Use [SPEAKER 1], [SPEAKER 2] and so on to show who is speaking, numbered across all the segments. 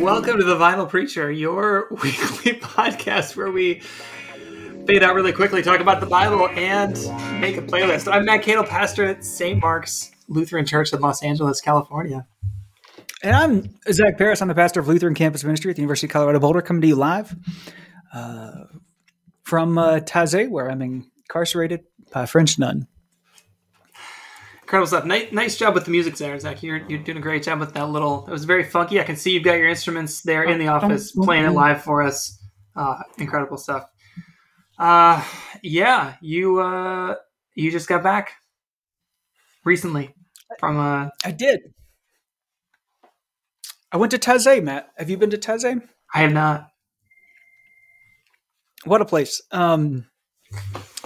[SPEAKER 1] Welcome to the Vinyl Preacher, your weekly podcast where we fade out really quickly, talk about the Bible, and make a playlist. I'm Matt Keadle, pastor at St. Mark's Lutheran Church in Los Angeles, California.
[SPEAKER 2] And I'm Zach Parris. I'm the pastor of Lutheran Campus Ministry at the University of Colorado Boulder, coming to you live uh, from uh, Taizé, where I'm incarcerated by a French nun.
[SPEAKER 1] Incredible stuff. Nice, nice job with the music there, Zach. You're, you're doing a great job with that little. It was very funky. I can see you've got your instruments there in the office playing it live for us. Uh, incredible stuff. Uh, yeah, you uh, you just got back recently from uh.
[SPEAKER 2] I did. I went to Taizé, Matt. Have you been to Taizé?
[SPEAKER 1] I have not.
[SPEAKER 2] What a place. Um,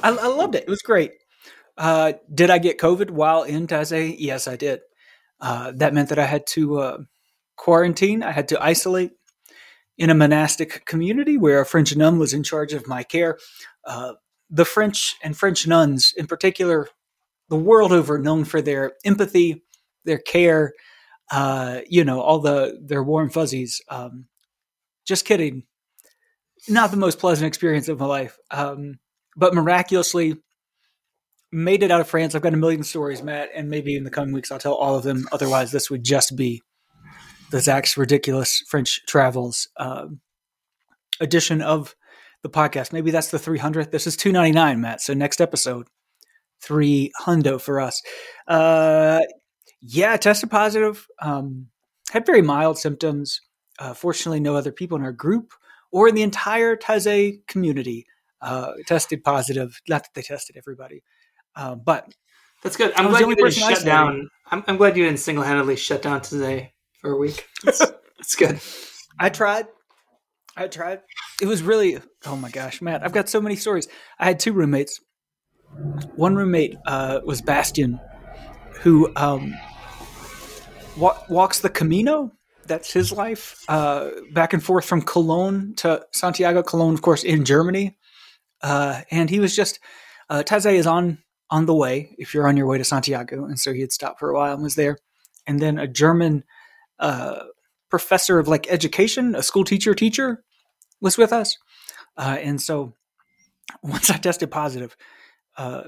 [SPEAKER 2] I, I loved it. It was great. Uh, did I get COVID while in Taizé? Yes, I did. Uh, that meant that I had to uh, quarantine. I had to isolate in a monastic community where a French nun was in charge of my care. Uh, the French and French nuns, in particular, the world over, known for their empathy, their care, uh, you know, all the their warm fuzzies. Um, just kidding. Not the most pleasant experience of my life, um, but miraculously made it out of France. I've got a million stories, Matt, and maybe in the coming weeks I'll tell all of them. Otherwise, this would just be the Zach's ridiculous French travels uh, edition of the podcast. Maybe that's the 300th. This is 299, Matt. So next episode, three hundo for us. Uh, yeah, tested positive. Um, had very mild symptoms. Uh, fortunately, no other people in our group or in the entire Taizé community uh, tested positive. Not that they tested everybody. Uh, but
[SPEAKER 1] that's good. I'm glad you didn't shut down. I'm, I'm, glad you didn't single handedly shut down Taizé for a week. It's, good.
[SPEAKER 2] I tried. I tried. It was really. Oh my gosh, Matt! I've got so many stories. I had two roommates. One roommate uh, was Bastian, who um, wa- walks the Camino. That's his life. Uh, back and forth from Cologne to Santiago. Cologne, of course, in Germany. Uh, and he was just. Uh, is on on the way if you're on your way to Santiago. And so he had stopped for a while and was there. And then a German uh, professor of like education, a school teacher, teacher was with us. Uh, and so once I tested positive, uh,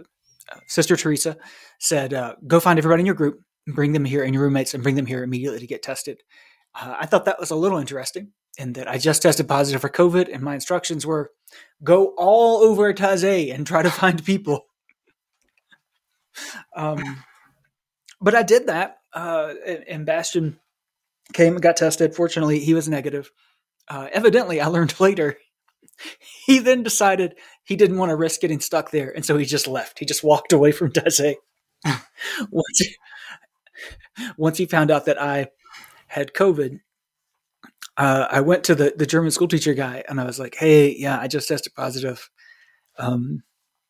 [SPEAKER 2] Sister Teresa said, uh, go find everybody in your group, bring them here and your roommates and bring them here immediately to get tested. Uh, I thought that was a little interesting in that I just tested positive for COVID and my instructions were go all over Taizé and try to find people um, but I did that, uh, and, Bastian came and got tested. Fortunately, he was negative. Uh, evidently, I learned later. He then decided he didn't want to risk getting stuck there, and so he just left. He just walked away from Taizé. once, he, once he found out that I had COVID, uh, I went to the, the German school teacher guy and I was like, "Hey, yeah, I just tested positive. Um,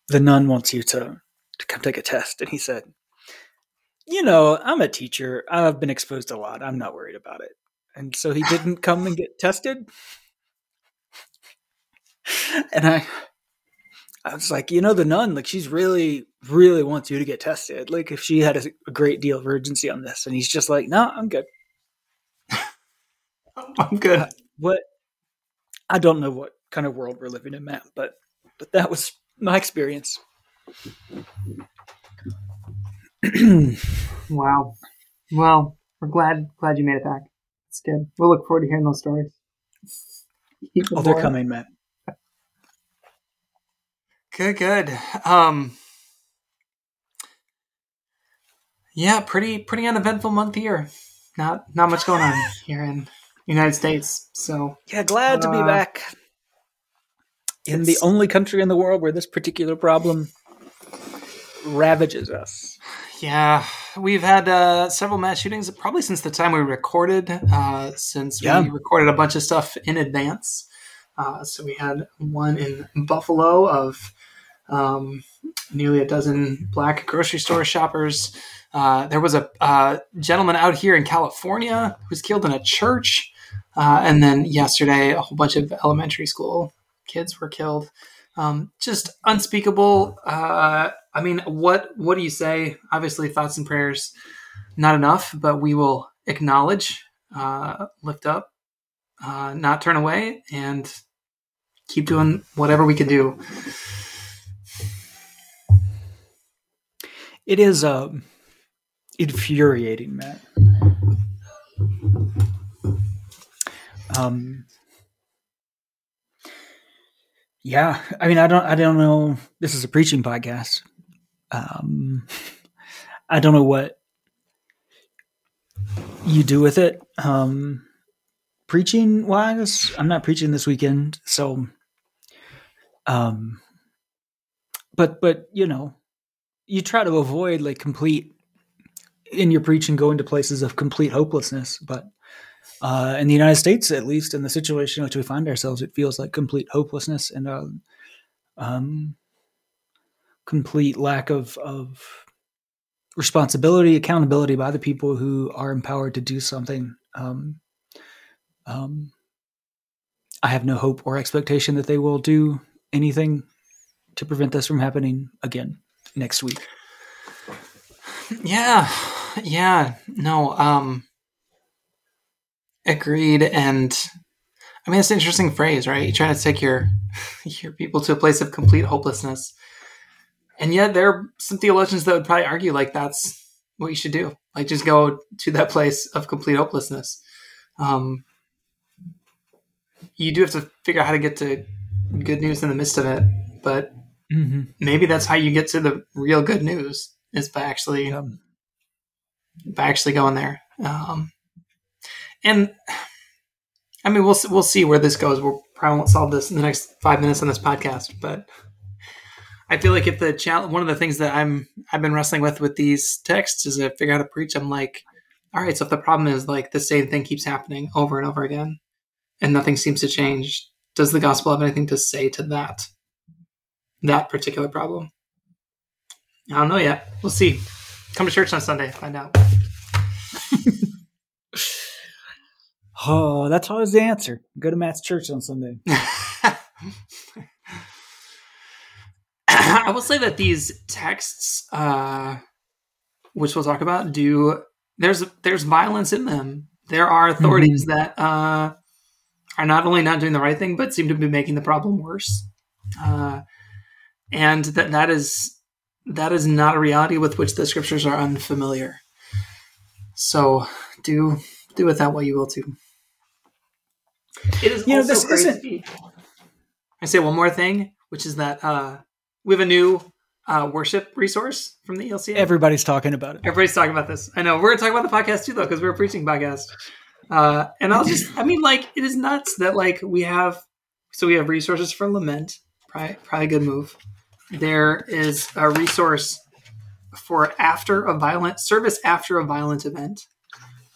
[SPEAKER 2] the nun wants you to to come take a test. And he said, You know, I'm a teacher. I've been exposed a lot. I'm not worried about it. And so he didn't come and get tested. and I I was like, you know, the nun, like she's really, really wants you to get tested. Like if she had a, a great deal of urgency on this. And he's just like, no, I'm good.
[SPEAKER 1] I'm good. Uh,
[SPEAKER 2] what I don't know what kind of world we're living in, Matt, but but that was my experience.
[SPEAKER 1] wow. Well, we're glad glad you made it back. It's good. We'll look forward to hearing those stories.
[SPEAKER 2] oh, they're coming, Matt.
[SPEAKER 1] Good, good. Um, yeah, pretty pretty uneventful month here. Not not much going on here in United States. So
[SPEAKER 2] yeah, glad uh, to be uh, back in the only country in the world where this particular problem ravages us.
[SPEAKER 1] Yeah, we've had uh, several mass shootings probably since the time we recorded. Uh, since yeah. we recorded a bunch of stuff in advance. Uh, so we had one in Buffalo of um, nearly a dozen black grocery store shoppers. Uh, there was a uh, gentleman out here in California who was killed in a church. Uh, and then yesterday, a whole bunch of elementary school kids were killed. Um, just unspeakable. Uh, I mean, what what do you say? Obviously, thoughts and prayers, not enough, but we will acknowledge, uh, lift up, uh, not turn away, and keep doing whatever we can do.
[SPEAKER 2] It is uh, infuriating, Matt. Um, yeah, I mean, I don't, I don't know. This is a preaching podcast. Um, I don't know what you do with it. Um, preaching wise, I'm not preaching this weekend, so, um, but but you know, you try to avoid like complete in your preaching going to places of complete hopelessness, but uh, in the United States, at least in the situation in which we find ourselves, it feels like complete hopelessness and uh, um, complete lack of, of responsibility, accountability by the people who are empowered to do something. Um, um, I have no hope or expectation that they will do anything to prevent this from happening again next week.
[SPEAKER 1] Yeah, yeah, no, um, Agreed. And I mean, it's an interesting phrase, right? You're trying to take your your people to a place of complete hopelessness. And yet there are some theologians that would probably argue like that's what you should do. Like just go to that place of complete hopelessness. Um, you do have to figure out how to get to good news in the midst of it, but mm-hmm. maybe that's how you get to the real good news is by actually by actually going there. Um, and I mean, we'll we'll see where this goes. We'll probably won't solve this in the next five minutes on this podcast, but I feel like if the challenge, one of the things that I'm I've been wrestling with with these texts is to figure out how to preach. I'm like, all right, so if the problem is like the same thing keeps happening over and over again, and nothing seems to change, does the gospel have anything to say to that that particular problem? I don't know yet. We'll see. Come to church on Sunday, find out.
[SPEAKER 2] Oh, that's always the answer. Go to Matt's church on Sunday.
[SPEAKER 1] I will say that these texts, uh, which we'll talk about, do there's there's violence in them. There are authorities mm-hmm. that uh, are not only not doing the right thing, but seem to be making the problem worse. Uh, and that that is that is not a reality with which the scriptures are unfamiliar. So do do with that what you will too. It is you know, this crazy. Isn't... I say one more thing, which is that uh, we have a new uh, worship resource from the ELCA.
[SPEAKER 2] Everybody's talking about it.
[SPEAKER 1] Everybody's talking about this. I know. We're going to talk about the podcast too, though, because we're a preaching podcast. Uh, and I'll just, I mean, like, it is nuts that, like, we have, so we have resources for lament, probably, probably a good move. There is a resource for after a violent service after a violent event.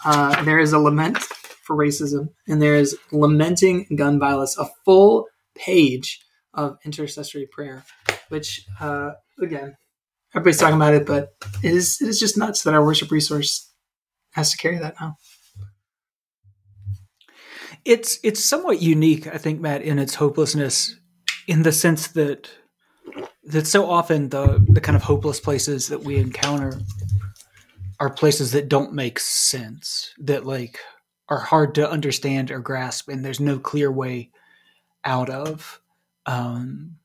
[SPEAKER 1] Uh, there is a lament for racism, and there is lamenting gun violence, a full page of intercessory prayer, which uh, again, everybody's talking about it, but it is it is just nuts that our worship resource has to carry that now.
[SPEAKER 2] It's it's somewhat unique, I think, Matt, in its hopelessness, in the sense that that so often the the kind of hopeless places that we encounter are places that don't make sense. That like are hard to understand or grasp, and there's no clear way out of. Um,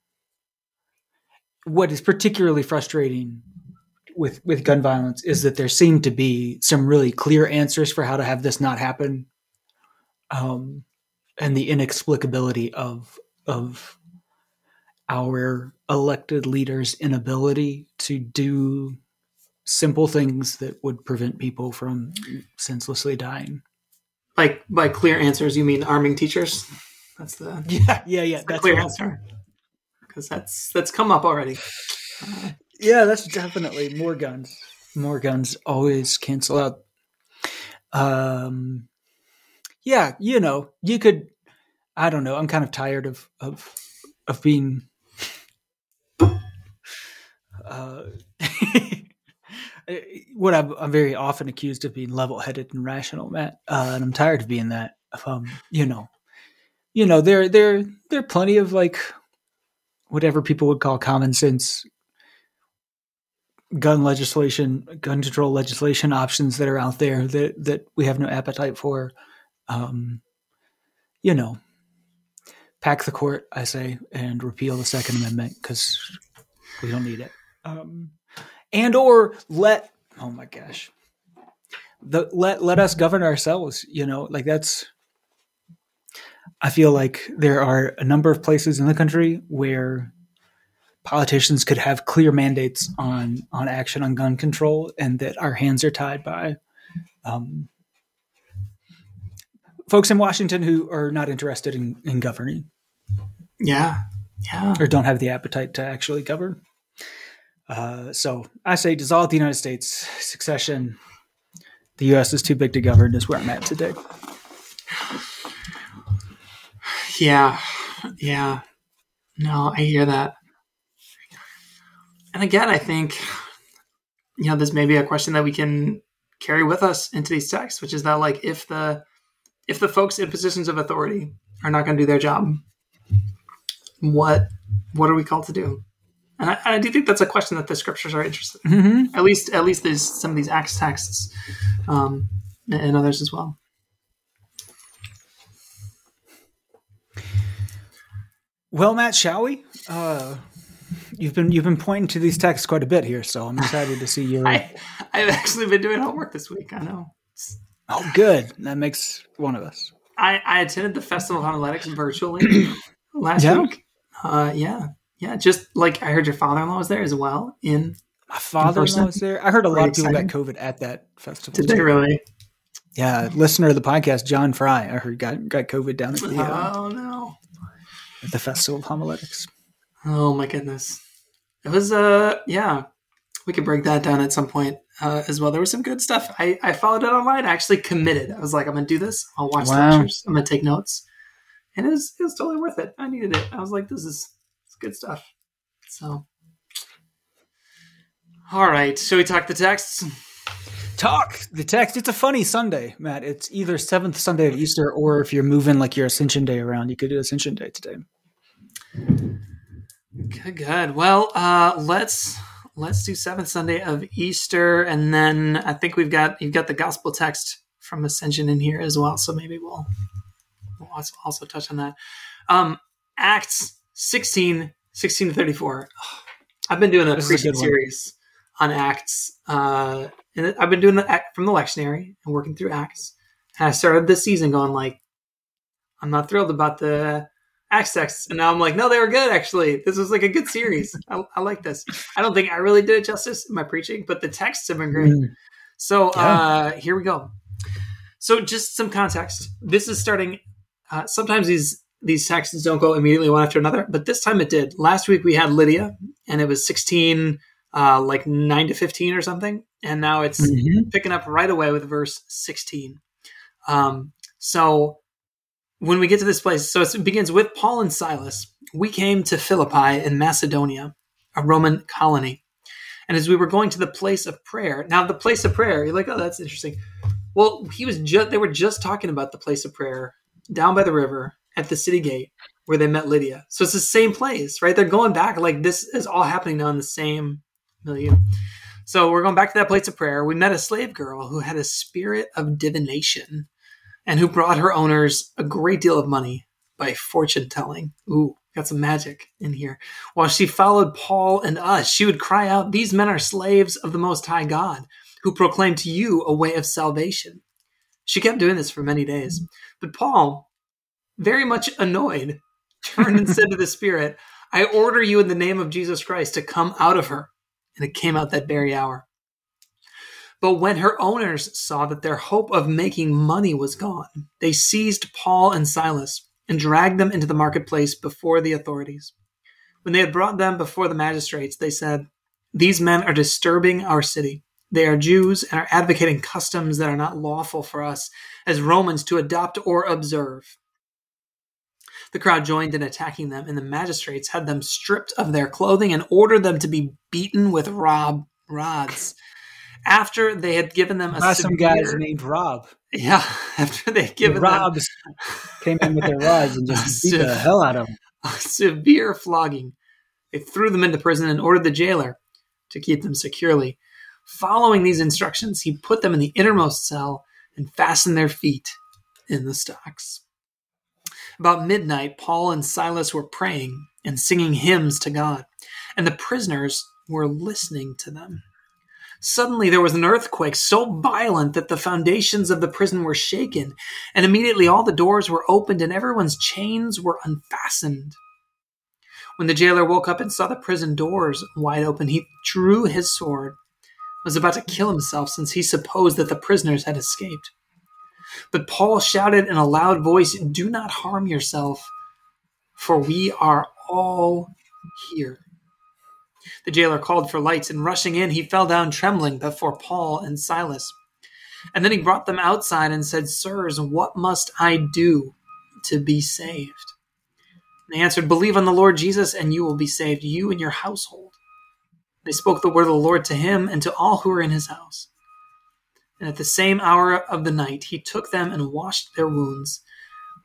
[SPEAKER 2] what is particularly frustrating with with gun violence is that there seem to be some really clear answers for how to have this not happen, um, and the inexplicability of of our elected leaders' inability to do simple things that would prevent people from senselessly dying.
[SPEAKER 1] Like by clear answers, you mean arming teachers? That's the
[SPEAKER 2] yeah, yeah, yeah.
[SPEAKER 1] That's clear answer because that's that's come up already.
[SPEAKER 2] Uh, yeah, that's definitely more guns. More guns always cancel out. Um, yeah, you know, you could. I don't know. I'm kind of tired of of of being. Uh, what I'm, I'm, very often accused of being level-headed and rational, Matt, uh, and I'm tired of being that. Um, you know, you know, there there there are plenty of like whatever people would call common sense gun legislation, gun control legislation options that are out there that that we have no appetite for. Um, you know, pack the court, I say, and repeal the Second Amendment because we don't need it. Um, and or let oh my gosh, the let let us govern ourselves. You know, like that's. I feel like there are a number of places in the country where politicians could have clear mandates on on action on gun control, and that our hands are tied by um, folks in Washington who are not interested in, in governing.
[SPEAKER 1] Yeah, yeah,
[SPEAKER 2] or don't have the appetite to actually govern. Uh, so I say dissolve the United States, succession. The U.S. is too big to govern. Is where I'm at today.
[SPEAKER 1] Yeah, yeah. No, I hear that and again, I think, you know, this may be a question that we can carry with us into these texts, which is that like if the if the folks in positions of authority are not going to do their job, what what are we called to do? And I, I, do think that's a question that the scriptures are interested in. Mm-hmm. At least at least there's some of these Acts texts um, and others as well.
[SPEAKER 2] Well, Matt, shall we? Uh, You've been you've been pointing to these texts quite a bit here, so I'm excited to see you.
[SPEAKER 1] I, I've actually been doing homework this week. I know.
[SPEAKER 2] Oh, good. That makes one of us.
[SPEAKER 1] I, I attended the Festival of Homiletics virtually last yeah. week. Uh, yeah, yeah. Just like I heard your father-in-law was there as well. In
[SPEAKER 2] my father-in-law was there. I heard a lot of people got COVID at that festival.
[SPEAKER 1] Did they really?
[SPEAKER 2] Yeah, listener of the podcast, John Fry. I heard got got COVID down at the.
[SPEAKER 1] Uh, oh no!
[SPEAKER 2] At the Festival of Homiletics.
[SPEAKER 1] Oh my goodness. It was uh yeah. We could break that down at some point uh, as well. There was some good stuff. I, I followed it online. I actually committed. I was like, I'm gonna do this. I'll watch wow. lectures. I'm gonna take notes. And it was it was totally worth it. I needed it. I was like, this is it's good stuff. So all right. Shall we talk the texts?
[SPEAKER 2] Talk the text. It's a funny Sunday, Matt. It's either seventh Sunday of Easter, or if you're moving like your Ascension Day around, you could do Ascension Day today.
[SPEAKER 1] Good, good. Well, uh, let's let's do seventh Sunday of Easter, and then I think we've got you've got the gospel text from Ascension in here as well. So maybe we'll we'll also touch on that. Um, Acts 16, 16 to 34. I've been doing a this preaching a series on Acts, uh, and I've been doing the from the lectionary and working through Acts. And I started this season going like, I'm not thrilled about the Acts texts, and now I'm like, no, they were good. Actually, this was like a good series. I, I like this. I don't think I really did it justice in my preaching, but the texts have been great. Mm. So yeah. uh, here we go. So just some context. This is starting. Uh, sometimes these these texts don't go immediately one after another, but this time it did. Last week we had Lydia, and it was 16, uh, like nine to 15 or something, and now it's mm-hmm. picking up right away with verse 16. Um, so when we get to this place, so it begins with Paul and Silas. We came to Philippi in Macedonia, a Roman colony. And as we were going to the place of prayer, now the place of prayer, you're like, oh, that's interesting. Well, he was just they were just talking about the place of prayer down by the river at the city gate where they met Lydia. So it's the same place, right? They're going back like this is all happening now in the same milieu. So we're going back to that place of prayer. We met a slave girl who had a spirit of divination and who brought her owners a great deal of money by fortune telling. Ooh, got some magic in here. While she followed Paul and us, she would cry out, These men are slaves of the Most High God, who proclaim to you a way of salvation. She kept doing this for many days. But Paul, very much annoyed, turned and said to the Spirit, I order you in the name of Jesus Christ to come out of her. And it came out that very hour. But when her owners saw that their hope of making money was gone, they seized Paul and Silas and dragged them into the marketplace before the authorities. When they had brought them before the magistrates, they said, These men are disturbing our city. They are Jews and are advocating customs that are not lawful for us as Romans to adopt or observe. The crowd joined in attacking them, and the magistrates had them stripped of their clothing and ordered them to be beaten with rob rods after they had given them a
[SPEAKER 2] some guys named Rob.
[SPEAKER 1] Yeah, after they had given the
[SPEAKER 2] Robs
[SPEAKER 1] them,
[SPEAKER 2] came in with their rods and just beat the hell out of them.
[SPEAKER 1] Severe flogging. They threw them into prison and ordered the jailer to keep them securely. Following these instructions, he put them in the innermost cell and fastened their feet in the stocks. About midnight, Paul and Silas were praying and singing hymns to God, and the prisoners were listening to them. Suddenly there was an earthquake so violent that the foundations of the prison were shaken, and immediately all the doors were opened and everyone's chains were unfastened. When the jailer woke up and saw the prison doors wide open, he drew his sword, was about to kill himself since he supposed that the prisoners had escaped. But Paul shouted in a loud voice, Do not harm yourself, for we are all here. The jailer called for lights, and rushing in, he fell down trembling before Paul and Silas. And then he brought them outside and said, Sirs, what must I do to be saved? And they answered, Believe on the Lord Jesus, and you will be saved, you and your household. They spoke the word of the Lord to him and to all who were in his house. And at the same hour of the night, he took them and washed their wounds.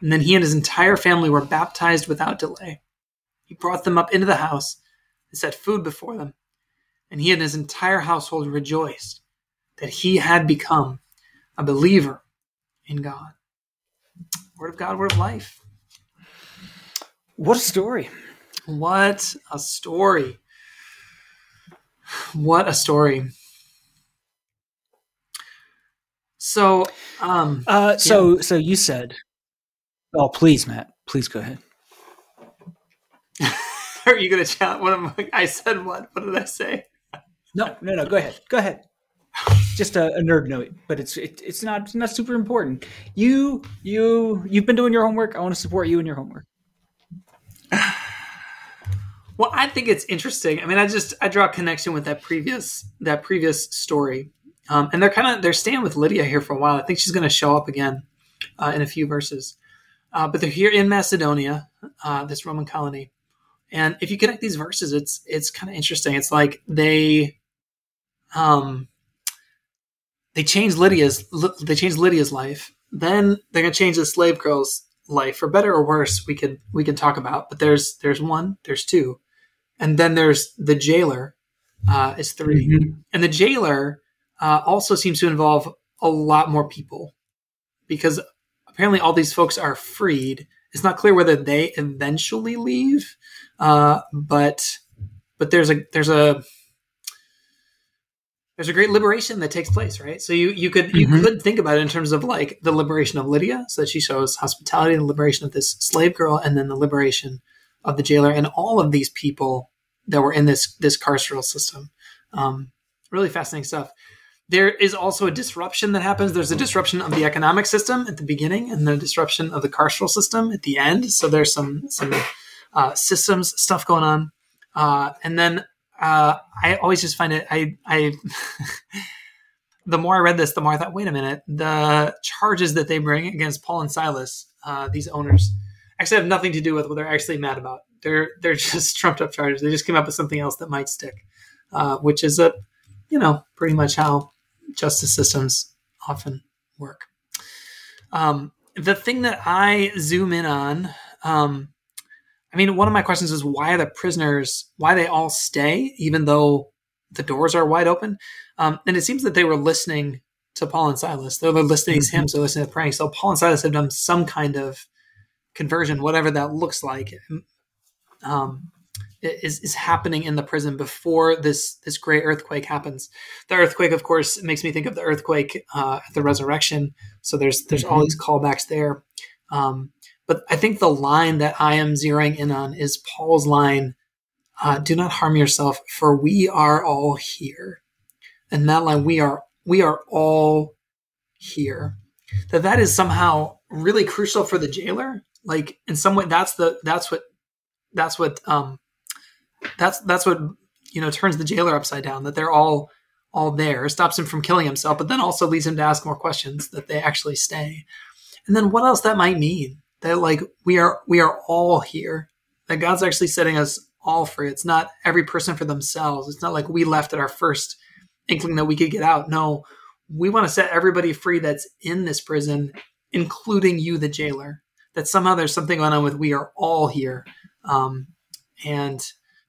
[SPEAKER 1] And then he and his entire family were baptized without delay. He brought them up into the house and set food before them. And he and his entire household rejoiced that he had become a believer in God. Word of God, word of life.
[SPEAKER 2] What a story.
[SPEAKER 1] What a story. What a story. So, um,
[SPEAKER 2] uh, so, yeah. so you said, oh, please, Matt, please go ahead.
[SPEAKER 1] Are you going to challenge? What am I, I said? What? What did I say?
[SPEAKER 2] No, no, no. Go ahead. Go ahead. Just a, a nerd note, but it's it, it's not it's not super important. You you you've been doing your homework. I want to support you in your homework.
[SPEAKER 1] Well, I think it's interesting. I mean, I just I draw a connection with that previous that previous story, um, and they're kind of they're staying with Lydia here for a while. I think she's going to show up again uh, in a few verses, uh, but they're here in Macedonia, uh, this Roman colony, and if you connect these verses, it's it's kind of interesting. It's like they, um, they changed Lydia's they changed Lydia's life. Then they're gonna change the slave girl's life, for better or worse. We could we can talk about. But there's there's one, there's two, and then there's the jailer. Uh, is 3 mm-hmm. and the jailer uh, also seems to involve a lot more people because apparently all these folks are freed. It's not clear whether they eventually leave uh, but but there's a there's a there's a great liberation that takes place, right? So you you could you mm-hmm. could think about it in terms of like the liberation of Lydia, so that she shows hospitality, the liberation of this slave girl, and then the liberation of the jailer, and all of these people that were in this this carceral system. Um, really fascinating stuff. There is also a disruption that happens. There's a disruption of the economic system at the beginning, and the disruption of the carceral system at the end. So there's some some uh, systems stuff going on. Uh, and then uh, I always just find it, I, I the more I read this, the more I thought, wait a minute, the charges that they bring against Paul and Silas, uh, these owners, actually have nothing to do with what they're actually mad about. They're they're just trumped up charges. They just came up with something else that might stick, uh, which is a, you know, pretty much how justice systems often work. Um, the thing that I zoom in on um, I mean, one of my questions is why are the prisoners, why they all stay, even though the doors are wide open? Um, and it seems that they were listening to Paul and Silas. They're listening to hymns, they're listening to praying. So Paul and Silas have done some kind of conversion, whatever that looks like, um, is, is happening in the prison before this this great earthquake happens. The earthquake, of course, makes me think of the earthquake uh, at the resurrection. So there's there's mm-hmm. all these callbacks there. Um, but I think the line that I am zeroing in on is Paul's line uh, do not harm yourself, for we are all here. And that line, we are, we are all here. That that is somehow really crucial for the jailer. Like in some way, that's the, that's what, that's what, um, that's, that's what, you know, turns the jailer upside down, that they're all, all there, stops him from killing himself, but then also leads him to ask more questions that they actually stay. And then what else that might mean? that like we are we are all here. That god's actually setting us all free. It's not every person for themselves. It's not like we left at our first inkling that we could get out. No we want to set everybody free that's in this prison including you the jailer. That somehow there's something going on with we are all here. Um, and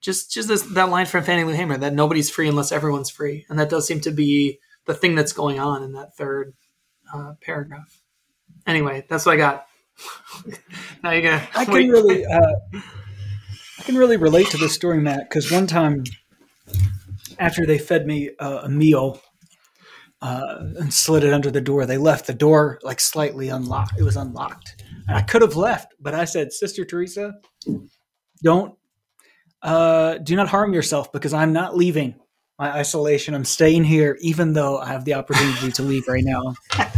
[SPEAKER 1] just just this, that line from Fannie Lou Hamer that nobody's free unless everyone's free, and that does seem to be the thing that's going on in that third uh, paragraph. Anyway, that's what I got. now you gonna.
[SPEAKER 2] I can wait. really, uh, I can really relate to this story, Matt, because one time after they fed me uh, a meal uh, and slid it under the door, they left the door like slightly unlocked. It was unlocked. And I could have left, but I said, Sister Teresa, don't uh, do not harm yourself because I'm not leaving my isolation. I'm staying here, even though I have the opportunity to leave right now.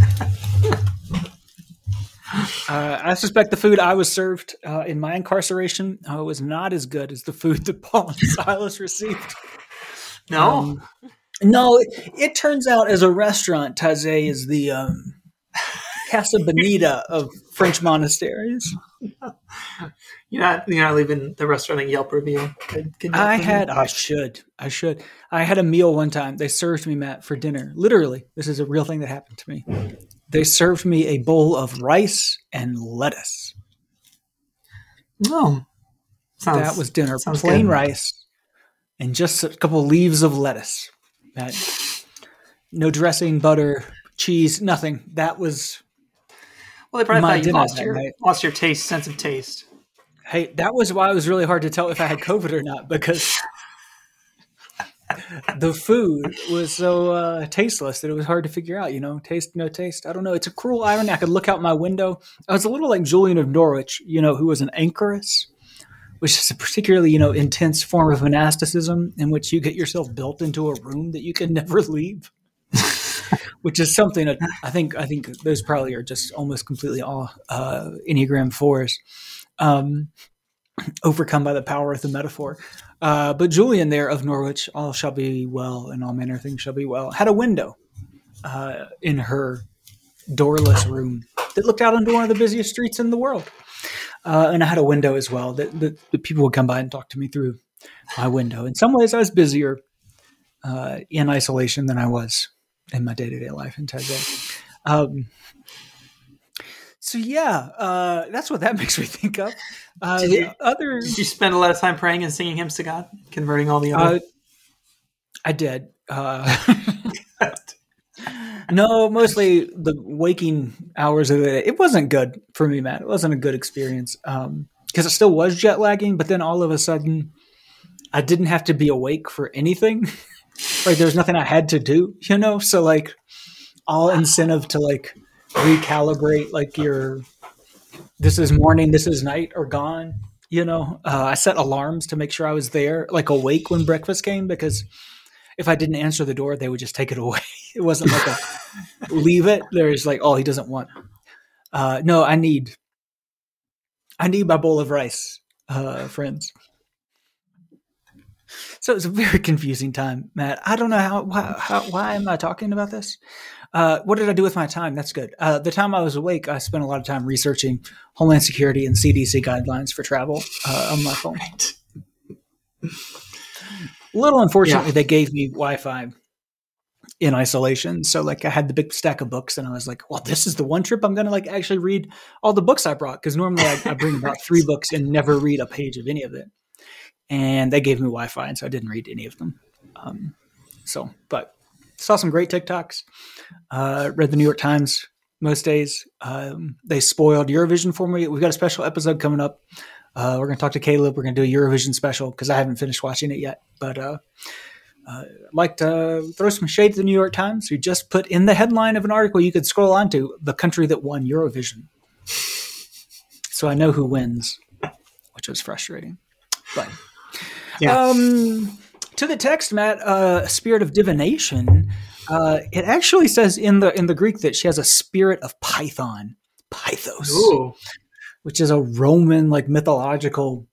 [SPEAKER 2] Uh, I suspect the food I was served uh, in my incarceration uh, was not as good as the food that Paul and Silas received.
[SPEAKER 1] No, um,
[SPEAKER 2] no. It, it, turns out, as a restaurant, Taizé is the um, Casa Bonita of French monasteries.
[SPEAKER 1] You're not you're not leaving the restaurant a Yelp review.
[SPEAKER 2] I had I should I should I had a meal one time. They served me Matt for dinner. Literally, this is a real thing that happened to me. They served me a bowl of rice and lettuce.
[SPEAKER 1] No,
[SPEAKER 2] oh, that was dinner. Plain good. rice and just a couple leaves of lettuce. Matt. no dressing, butter, cheese, nothing. That was.
[SPEAKER 1] Well, they probably thought you lost your, lost your taste, sense of taste.
[SPEAKER 2] Hey, that was why it was really hard to tell if I had COVID or not because the food was so uh, tasteless that it was hard to figure out. You know, taste no taste. I don't know. It's a cruel irony. I could look out my window. I was a little like Julian of Norwich, you know, who was an anchoress, which is a particularly you know intense form of monasticism in which you get yourself built into a room that you can never leave. Which is something that I think I think those probably are just almost completely all uh, Enneagram fours um, overcome by the power of the metaphor. Uh, but Julian there of Norwich, all shall be well, and all manner of things shall be well, had a window uh, in her doorless room that looked out onto one of the busiest streets in the world. Uh, and I had a window as well that, that, that, people would come by and talk to me through my window. In some ways, I was busier uh, in isolation than I was in my day to day life in Taizé. Um, so yeah, uh, that's what that makes me think of. Uh,
[SPEAKER 1] did, you, other, did you spend a lot of time praying and singing hymns to God, converting all the other? Uh,
[SPEAKER 2] I did. Uh, no, mostly the waking hours of it. It wasn't good for me, Matt. It wasn't a good experience because um, it still was jet lagging. But then all of a sudden, I didn't have to be awake for anything. like there's nothing I had to do, you know. So like all incentive to like recalibrate like your this is morning, this is night or gone. You know, uh, I set alarms to make sure I was there, like awake when breakfast came, because if I didn't answer the door, they would just take it away. It wasn't like a leave it. There's like, oh, he doesn't want. Uh, no, I need, I need my bowl of rice, uh, friends. So it's a very confusing time, Matt. I don't know how, why, how, why am I talking about this? Uh, what did I do with my time? That's good. Uh, the time I was awake, I spent a lot of time researching Homeland Security and CDC guidelines for travel uh, on my phone. A little unfortunately, yeah. they gave me Wi-Fi in isolation. So like I had the big stack of books and I was like, well, this is the one trip I'm going to like actually read all the books I brought. Cause normally I, I bring about three books and never read a page of any of it. And they gave me Wi-Fi. And so I didn't read any of them. Um, so, but saw some great TikToks. Uh, read the New York Times most days. Um, they spoiled Eurovision for me. We've got a special episode coming up. Uh, we're going to talk to Caleb. We're going to do a Eurovision special because I haven't finished watching it yet. But uh, uh, I'd like to throw some shade to the New York Times, who just put in the headline of an article you could scroll onto the country that won Eurovision. So I know who wins, which was frustrating. But yeah. Um, to the text, Matt, uh, spirit of divination. Uh, it actually says in the in the Greek that she has a spirit of Python, Pythos, Ooh. which is a Roman like mythological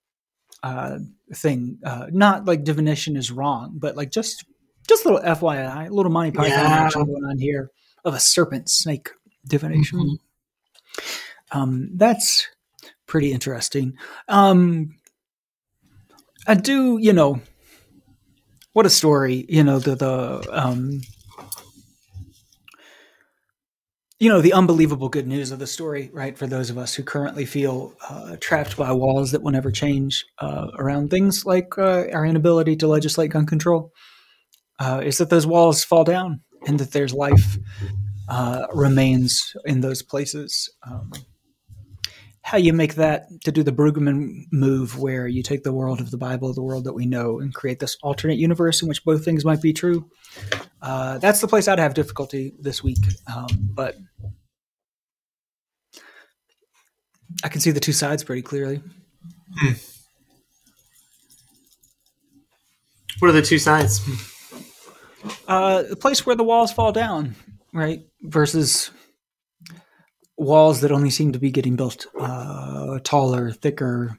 [SPEAKER 2] uh, thing. Uh, not like divination is wrong, but like just just a little FYI, a little Monty Python yeah. action going on here of a serpent snake divination. Mm-hmm. Um, that's pretty interesting. Um, I do, you know, what a story you know the the um you know the unbelievable good news of the story, right? For those of us who currently feel uh, trapped by walls that will never change uh, around things like uh, our inability to legislate gun control, uh, is that those walls fall down and that there's life uh, remains in those places. Um, how you make that to do the Brueggemann move, where you take the world of the Bible, the world that we know, and create this alternate universe in which both things might be true. Uh, that's the place I'd have difficulty this week, um, but I can see the two sides pretty clearly. Hmm.
[SPEAKER 1] What are the two sides?
[SPEAKER 2] Uh, the place where the walls fall down, right, versus walls that only seem to be getting built uh, taller, thicker,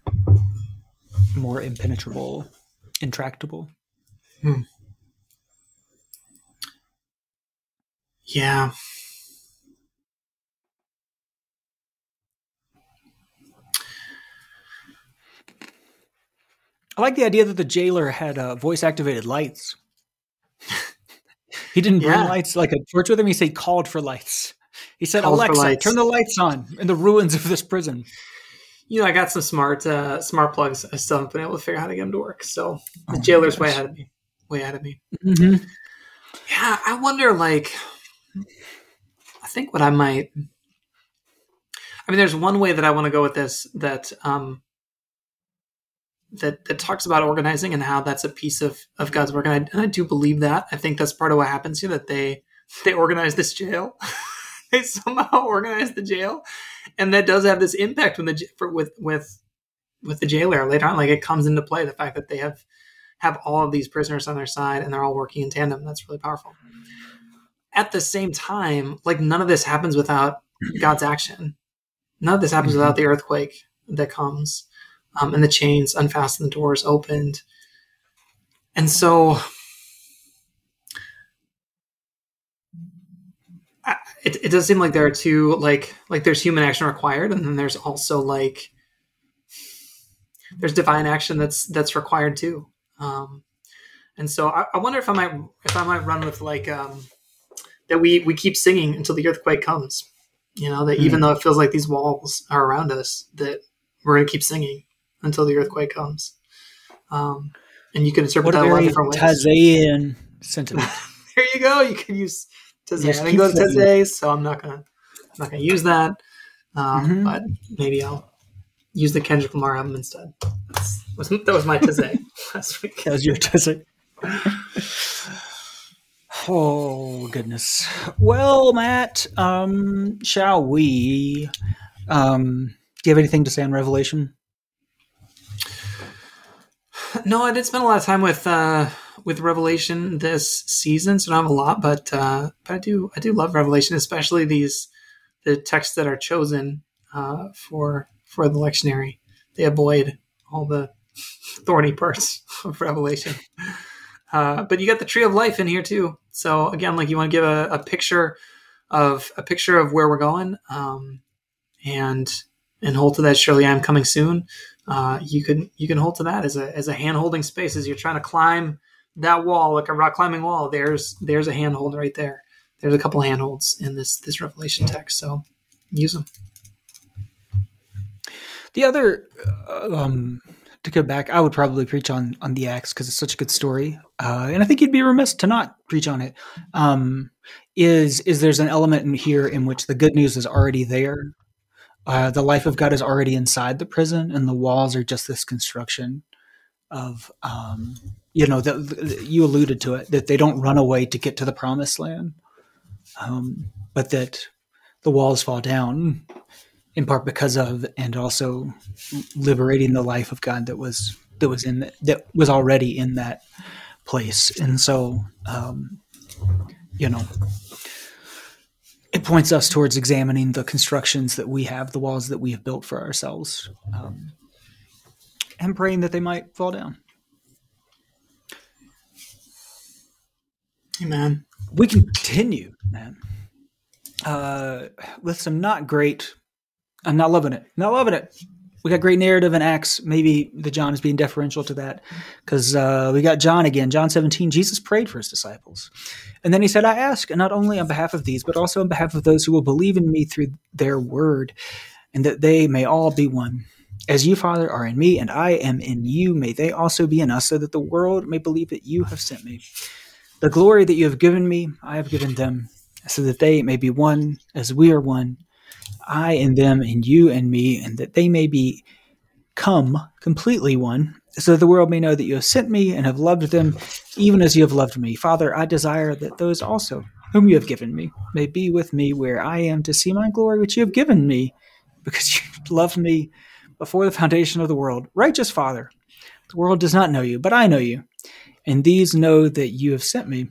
[SPEAKER 2] more impenetrable, intractable. Hmm.
[SPEAKER 1] Yeah.
[SPEAKER 2] I like the idea that the jailer had uh, voice activated lights. he didn't bring yeah. lights like a torch with him. He said called for lights. He said, called "Alexa, turn the lights on in the ruins of this prison."
[SPEAKER 1] You know, I got some smart uh, smart plugs. I still haven't been able to figure out how to get them to work. So the oh jailer's way ahead of me. Way ahead of me. Mm-hmm. Yeah, I wonder. Like, I think what I might. I mean, there's one way that I want to go with this that um, that that talks about organizing and how that's a piece of of God's work, and I, and I do believe that. I think that's part of what happens here that they they organize this jail. they somehow organize the jail, and that does have this impact when the for, with with with the jailer later on. Like it comes into play the fact that they have have all of these prisoners on their side and they're all working in tandem. That's really powerful. At the same time, like none of this happens without God's action. None of this happens mm-hmm. without the earthquake that comes um, and the chains unfastened, the doors opened. And so it, it does seem like there are two like like there's human action required and then there's also like there's divine action that's that's required too um and so I, I wonder if i might if i might run with like um that we we keep singing until the earthquake comes you know that mm-hmm. even though it feels like these walls are around us that we're gonna keep singing until the earthquake comes. Um, and you can interpret what that a lot of different ways.
[SPEAKER 2] Tazaean sentiment.
[SPEAKER 1] there you go. You can use Yes, I didn't go to so I'm not gonna I'm not gonna use that. Um, mm-hmm. But maybe I'll use the Kendrick Lamar album instead. Was, that was my Taizé last week.
[SPEAKER 2] That was your Taizé. oh goodness. Well, Matt, um, shall we? Um, do you have anything to say on Revelation?
[SPEAKER 1] No, I did spend a lot of time with uh, with Revelation this season, so I don't have a lot, but uh, but I do I do love Revelation, especially these the texts that are chosen uh, for for the lectionary. They avoid all the thorny parts of Revelation. Uh, but you got the tree of life in here too. So again, like you want to give a, a picture of a picture of where we're going, um, and and hold to that. Surely I'm coming soon uh, you can you can hold to that as a as a hand holding space as you're trying to climb that wall like a rock climbing wall. There's there's a handhold right there. There's a couple handholds in this this Revelation text, so use them.
[SPEAKER 2] The other, uh, um, to go back, I would probably preach on on the Acts because it's such a good story, uh, and I think you'd be remiss to not preach on it. Um, is is there's an element in here in which the good news is already there, uh, the life of God is already inside the prison, and the walls are just this construction of, um, you know, that you alluded to it that they don't run away to get to the promised land, um, but that the walls fall down in part because of, and also liberating the life of God that was that was in that was already in that place, and so, um, you know, it points us towards examining the constructions that we have, the walls that we have built for ourselves, um, and praying that they might fall down.
[SPEAKER 1] Amen.
[SPEAKER 2] We continue, man, uh, with some not great. I'm not loving it. Not loving it. we got great narrative in Acts. Maybe the John is being deferential to that because uh, we got John again. John 17, Jesus prayed for his disciples. And then he said, I ask not only on behalf of these, but also on behalf of those who will believe in me through their word, and that they may all be one. As you, Father, are in me, and I am in you, may they also be in us, so that the world may believe that you have sent me. The glory that you have given me, I have given them, so that they may be one as we are one I and them and you and me, and that they may be come completely one, so that the world may know that you have sent me and have loved them, even as you have loved me. Father, I desire that those also whom you have given me may be with me where I am to see my glory which you have given me, because you loved me before the foundation of the world. Righteous Father, the world does not know you, but I know you, and these know that you have sent me.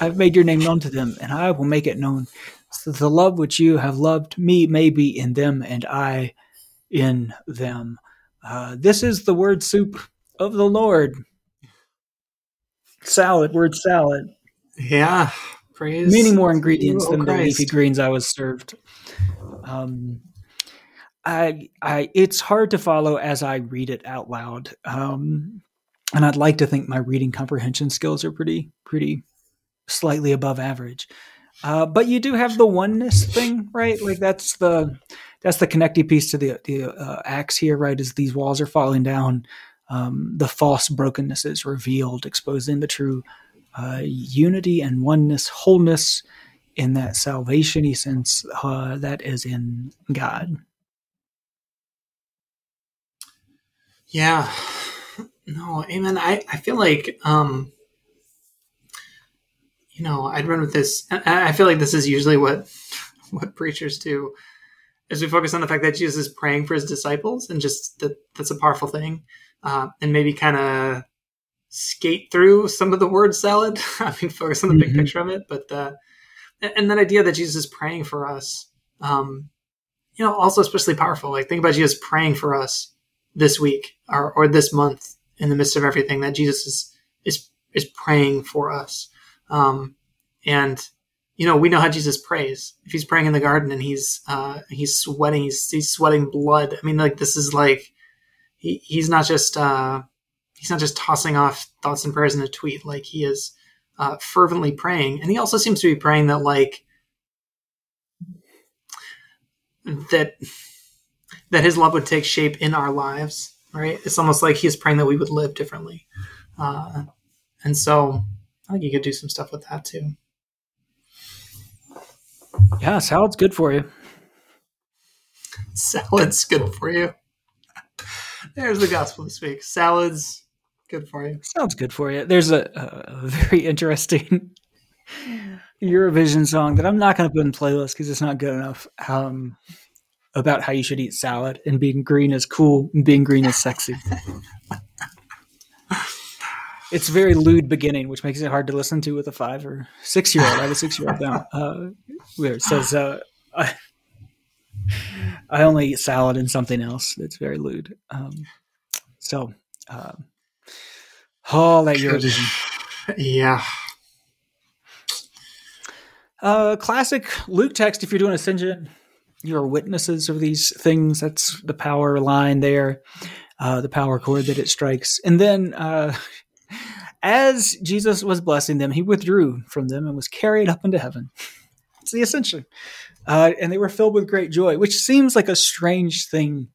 [SPEAKER 2] I have made your name known to them, and I will make it known so that the love which you have loved me may be in them and I in them. Uh, this is the word soup of the Lord. Salad, word salad.
[SPEAKER 1] Yeah.
[SPEAKER 2] Praise Many more ingredients than Christ. the leafy greens I was served. Um, I, I, it's hard to follow as I read it out loud. Um, and I'd like to think my reading comprehension skills are pretty, pretty slightly above average. Uh, but you do have the oneness thing, right? Like that's the that's the connecting piece to the the uh, acts here, right? As these walls are falling down, um, the false brokenness is revealed, exposing the true uh, unity and oneness, wholeness in that salvation sense uh, that is in God.
[SPEAKER 1] Yeah, no, amen. I I feel like um, you know, I'd run with this. I feel like this is usually what what preachers do, is we focus on the fact that Jesus is praying for his disciples, and just that that's a powerful thing, uh, and maybe kind of skate through some of the word salad. I mean, focus on the mm-hmm. big picture of it, but the and that idea that Jesus is praying for us, um, you know, also especially powerful. Like think about Jesus praying for us this week or or this month in the midst of everything. That Jesus is is is praying for us. Um, and you know, we know how Jesus prays. If he's praying in the garden and he's uh, he's sweating, he's, he's sweating blood. I mean, like this is like he, he's not just uh, he's not just tossing off thoughts and prayers in a tweet. Like he is uh, fervently praying, and he also seems to be praying that like that that his love would take shape in our lives. Right? It's almost like he's praying that we would live differently. Uh, and so I think you could do some stuff with that too.
[SPEAKER 2] Yeah, salad's good for you.
[SPEAKER 1] Salad's good for you. There's the gospel this week. Salad's good for you.
[SPEAKER 2] Sounds good for you. There's a, a very interesting Eurovision song that I'm not going to put in playlist because it's not good enough. Um, about how you should eat salad and being green is cool and being green is sexy. it's a very lewd beginning, which makes it hard to listen to with a five or six year old. I have a six year old now. Uh, where it says, uh, I, I, only eat salad and something else that's very lewd. Um, so, uh, all that Eurovision.
[SPEAKER 1] Yeah.
[SPEAKER 2] Uh, classic Luke text. If you're doing ascension, you're witnesses of these things. That's the power line there, uh, the power chord that it strikes, and then uh, as Jesus was blessing them, he withdrew from them and was carried up into heaven. it's the ascension. Uh, and they were filled with great joy, which seems like a strange thing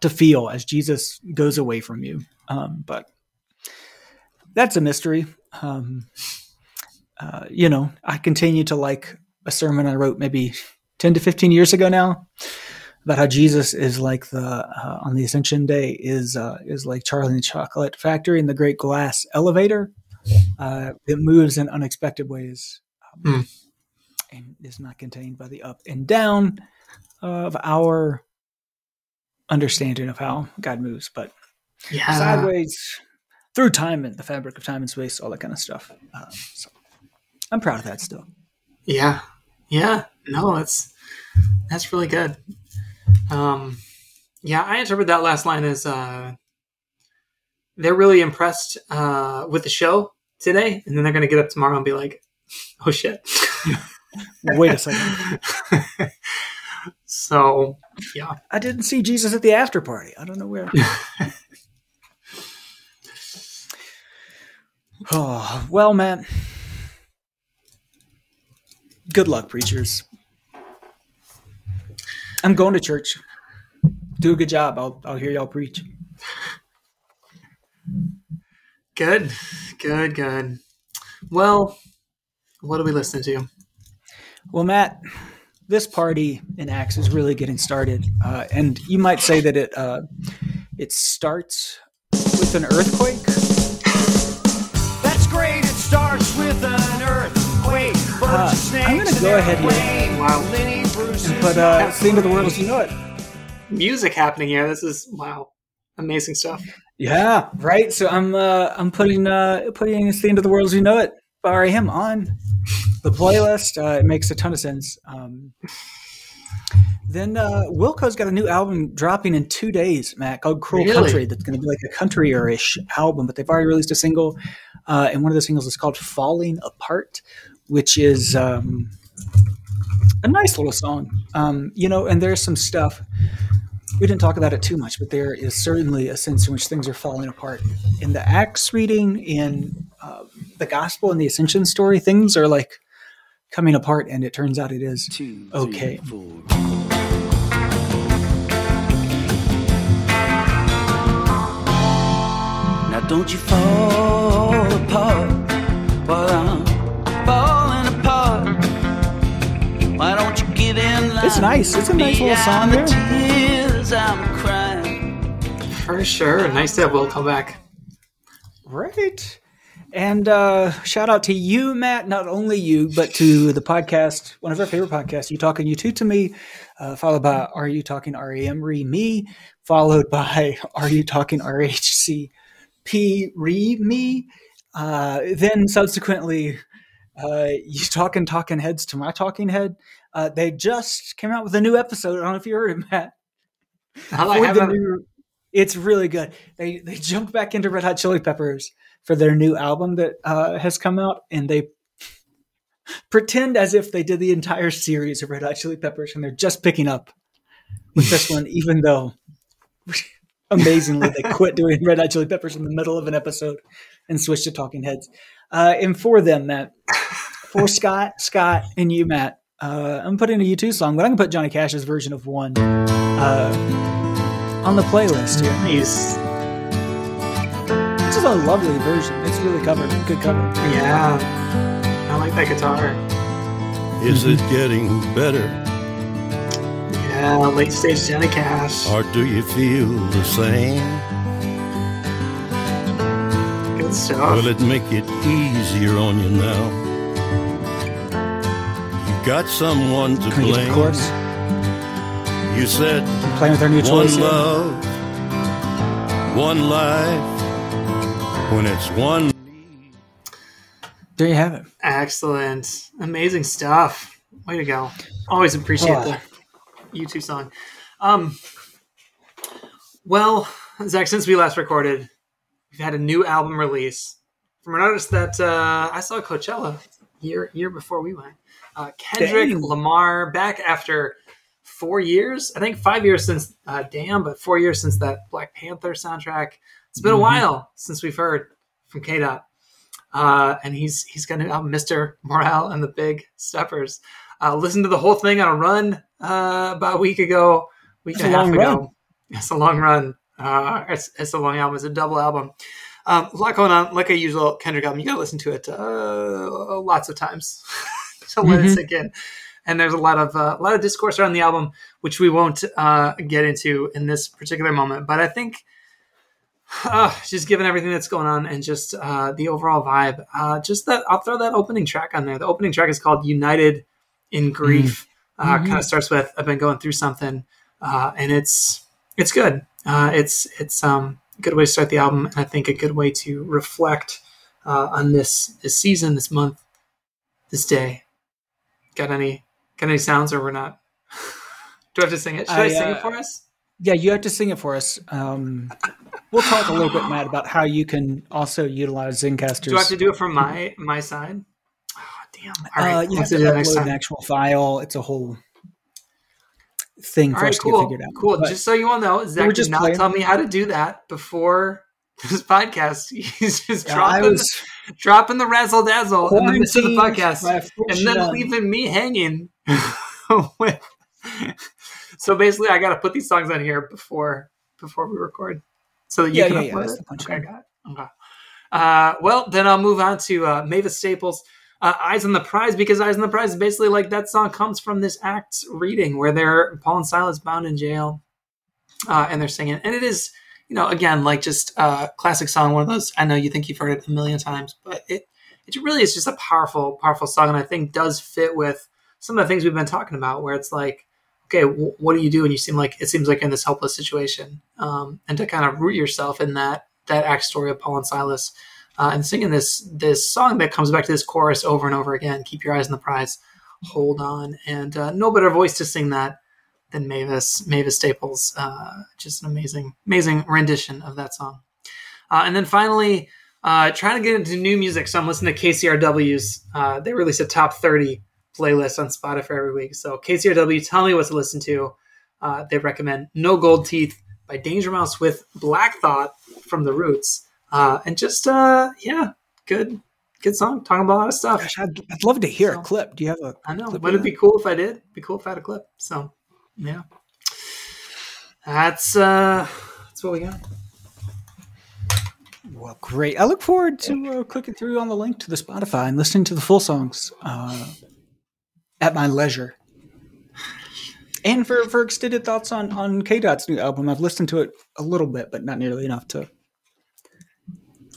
[SPEAKER 2] to feel as Jesus goes away from you. Um, but that's a mystery. Um, uh, you know, I continue to like a sermon I wrote maybe 10 to 15 years ago now about how Jesus is like the uh, on the Ascension Day is uh, is like Charlie and the Chocolate Factory in the Great Glass Elevator. Uh, it moves in unexpected ways um, mm. and is not contained by the up and down of our understanding of how God moves, but yeah. sideways through time and the fabric of time and space, all that kind of stuff. Uh, so I'm proud of that still.
[SPEAKER 1] Yeah, yeah. No, that's that's really good. Um, yeah, I interpret that last line as uh, they're really impressed uh, with the show today, and then they're going to get up tomorrow and be like, "Oh shit."
[SPEAKER 2] Wait a second.
[SPEAKER 1] so yeah,
[SPEAKER 2] I didn't see Jesus at the after party. I don't know where. oh well, man. Good luck, preachers. I'm going to church. Do a good job. I'll I'll hear y'all preach.
[SPEAKER 1] Good, good, good. Well, what are we listening to?
[SPEAKER 2] Well, Matt, this party in Acts is really getting started, uh, and you might say that it uh, it starts with an earthquake.
[SPEAKER 3] That's great. It starts with an earthquake.
[SPEAKER 2] Uh, I'm going to go ahead here
[SPEAKER 1] Wow,
[SPEAKER 2] and put uh, "Sing to the World as You Know It."
[SPEAKER 1] music happening here. This is wow, amazing stuff.
[SPEAKER 2] Yeah, right. So I'm uh, I'm putting uh, putting "It's the End of the World as You Know It" by R.E.M. on the playlist. Uh, it makes a ton of sense. Um, then uh, Wilco's got a new album dropping in two days, Matt, called "Cruel
[SPEAKER 1] Really?
[SPEAKER 2] Country." That's going to be like a country-ish album, but they've already released a single, uh, and one of the singles is called "Falling Apart," which is um, a nice little song. Um, you know, and there's some stuff we didn't talk about it too much, but there is certainly a sense in which things are falling apart. In the Acts reading, in uh, the Gospel and the Ascension story, things are like coming apart, and it turns out it is okay.
[SPEAKER 3] Now don't you fall apart while I'm Why don't you get in line?
[SPEAKER 2] It's nice. It's a nice little song there.
[SPEAKER 3] tears I'm crying.
[SPEAKER 1] For sure. Nice to have Wilco back.
[SPEAKER 2] Right. And uh, shout out to you, Matt. Not only you, but to the podcast, one of our favorite podcasts, You Talking U2 to Me, uh, followed by Are You Talking REM Re Me, followed by Are You Talking RHC P Re Me. Uh, then subsequently, uh, You Talking Talking Heads to My Talking Head. Uh, they just came out with a new episode. I don't know if you heard it, Matt.
[SPEAKER 1] Hell, I
[SPEAKER 2] For the new- it's really good. They they jumped back into Red Hot Chili Peppers for their new album that uh, has come out, and they pretend as if they did the entire series of Red Hot Chili Peppers, and they're just picking up with this one, even though amazingly they quit doing Red Hot Chili Peppers in the middle of an episode and switched to Talking Heads. Uh, and for them, Matt, for Scott, Scott, and you, Matt, uh, I'm putting a U2 song, but I'm gonna put Johnny Cash's version of one uh, on the playlist here.
[SPEAKER 1] Nice.
[SPEAKER 2] This is a lovely version. It's really covered. Good cover.
[SPEAKER 1] Yeah. I like that guitar.
[SPEAKER 4] Is it getting better,
[SPEAKER 1] Yeah, late stage Johnny Cash.
[SPEAKER 4] or do you feel the same?
[SPEAKER 1] Good stuff.
[SPEAKER 4] Will it make it easier on you now? You got someone to
[SPEAKER 2] Can we get to the
[SPEAKER 4] blame.
[SPEAKER 2] chorus?
[SPEAKER 4] You said
[SPEAKER 2] Playing with our new choice.
[SPEAKER 4] one
[SPEAKER 2] here.
[SPEAKER 4] love, one life. When it's one
[SPEAKER 2] There you have it.
[SPEAKER 1] Excellent. Amazing stuff. Way to go. Always appreciate
[SPEAKER 2] Oh.
[SPEAKER 1] the U2 song. Um, well, Zach, since we last recorded, we've had a new album release from an artist that uh, I saw Coachella year year before we went. Uh, Kendrick
[SPEAKER 2] Dang.
[SPEAKER 1] Lamar back after four years. I think five years since uh, Damn, but four years since that Black Panther soundtrack. It's been a
[SPEAKER 2] Mhm.
[SPEAKER 1] while since we've heard from K Dot. Uh, and he's he's got an album, Mr. Morale and the Big Steppers. Uh, listened to the whole thing on a run uh, about a week ago, week
[SPEAKER 2] That's
[SPEAKER 1] and
[SPEAKER 2] a
[SPEAKER 1] a half ago.
[SPEAKER 2] run.
[SPEAKER 1] It's a long run. Uh, it's, it's a long album. It's a double album. Um, a lot going on. Like a usual Kendrick album, you got to listen to it uh, lots of times to let it
[SPEAKER 2] Mhm.
[SPEAKER 1] sink in. And there's a lot of uh, a lot of discourse around the album, which we won't uh, get into in this particular moment. But I think uh, just given everything that's going on and just uh, the overall vibe, uh, just that I'll throw that opening track on there. The opening track is called "United in Grief." Uh,
[SPEAKER 2] Mhm.
[SPEAKER 1] Kind of starts with "I've been going through something," uh, and it's it's good. Uh, it's it's um, a good way to start the album, and I think a good way to reflect uh, on this this season, this month, this day. Got any got any sounds, or we're not? Do I have to sing it? Should I,
[SPEAKER 2] I,
[SPEAKER 1] sing it
[SPEAKER 2] uh,
[SPEAKER 1] for us?
[SPEAKER 2] Yeah, you have to sing it for us. Um, we'll talk a little bit, Matt, about how you can also utilize Zencastr's.
[SPEAKER 1] Do I have to do it from my my side? Oh, damn. All right.
[SPEAKER 2] uh, you have to
[SPEAKER 1] do that next
[SPEAKER 2] upload an actual file. It's a whole. Thing for us to
[SPEAKER 1] cool,
[SPEAKER 2] get figured out.
[SPEAKER 1] Cool.
[SPEAKER 2] But
[SPEAKER 1] just so you all know, Zach did not
[SPEAKER 2] playing.
[SPEAKER 1] tell me how to do that before this podcast. He's just
[SPEAKER 2] yeah,
[SPEAKER 1] dropping,
[SPEAKER 2] was
[SPEAKER 1] the, dropping the razzle dazzle in the midst of the podcast,
[SPEAKER 2] and
[SPEAKER 1] then leaving me hanging. with... so basically, I got to put these songs on here before before we record, so that you
[SPEAKER 2] yeah,
[SPEAKER 1] can
[SPEAKER 2] yeah,
[SPEAKER 1] upload
[SPEAKER 2] yeah,
[SPEAKER 1] it. Okay, got it. Okay. Uh, well, then I'll move on to uh, Mavis Staples. Uh, Eyes on the Prize because Eyes on the Prize is basically like that song comes from this Acts reading where they're Paul and Silas bound in jail uh, and they're singing. And it is, you know, again, like just a classic song, one of those. I know you think you've heard it a million times, but it, it really is just a powerful, powerful song. And I think does fit with some of the things we've been talking about where it's like, okay, w- what do you do? And you seem like, it seems like in this helpless situation. Um, and to kind of root yourself in that, that act story of Paul and Silas uh, and singing this this song that comes back to this chorus over and over again. Keep your eyes on the prize, hold on, and uh, no better voice to sing that than Mavis Mavis Staples. Uh, just an amazing amazing rendition of that song. Uh, and then finally, uh, trying to get into new music, so I'm listening to KCRW's. Uh, they release a top 30 playlist on Spotify every week. So KCRW, tell me what to listen to. They recommend No Gold Teeth by Danger Mouse with Black Thought from The Roots. Uh, and just uh, yeah, good, good song. Talking about a lot of stuff.
[SPEAKER 2] Gosh, I'd, I'd love to hear
[SPEAKER 1] So-
[SPEAKER 2] a clip. Do you have a?
[SPEAKER 1] I know.
[SPEAKER 2] clip
[SPEAKER 1] Would
[SPEAKER 2] of
[SPEAKER 1] it be cool if I did? It'd be cool if I had a clip. So yeah, that's uh, that's what we got.
[SPEAKER 2] Well, great. I look forward to uh, clicking through on the link to the Spotify and listening to the full songs uh, at my leisure. And for, for extended thoughts on, on K Dot's new album, I've listened to it a little bit, but not nearly enough to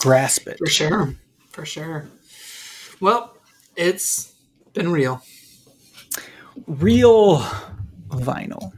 [SPEAKER 2] grasp it.
[SPEAKER 1] For sure, for sure. Well, it's been real.
[SPEAKER 2] Real vinyl.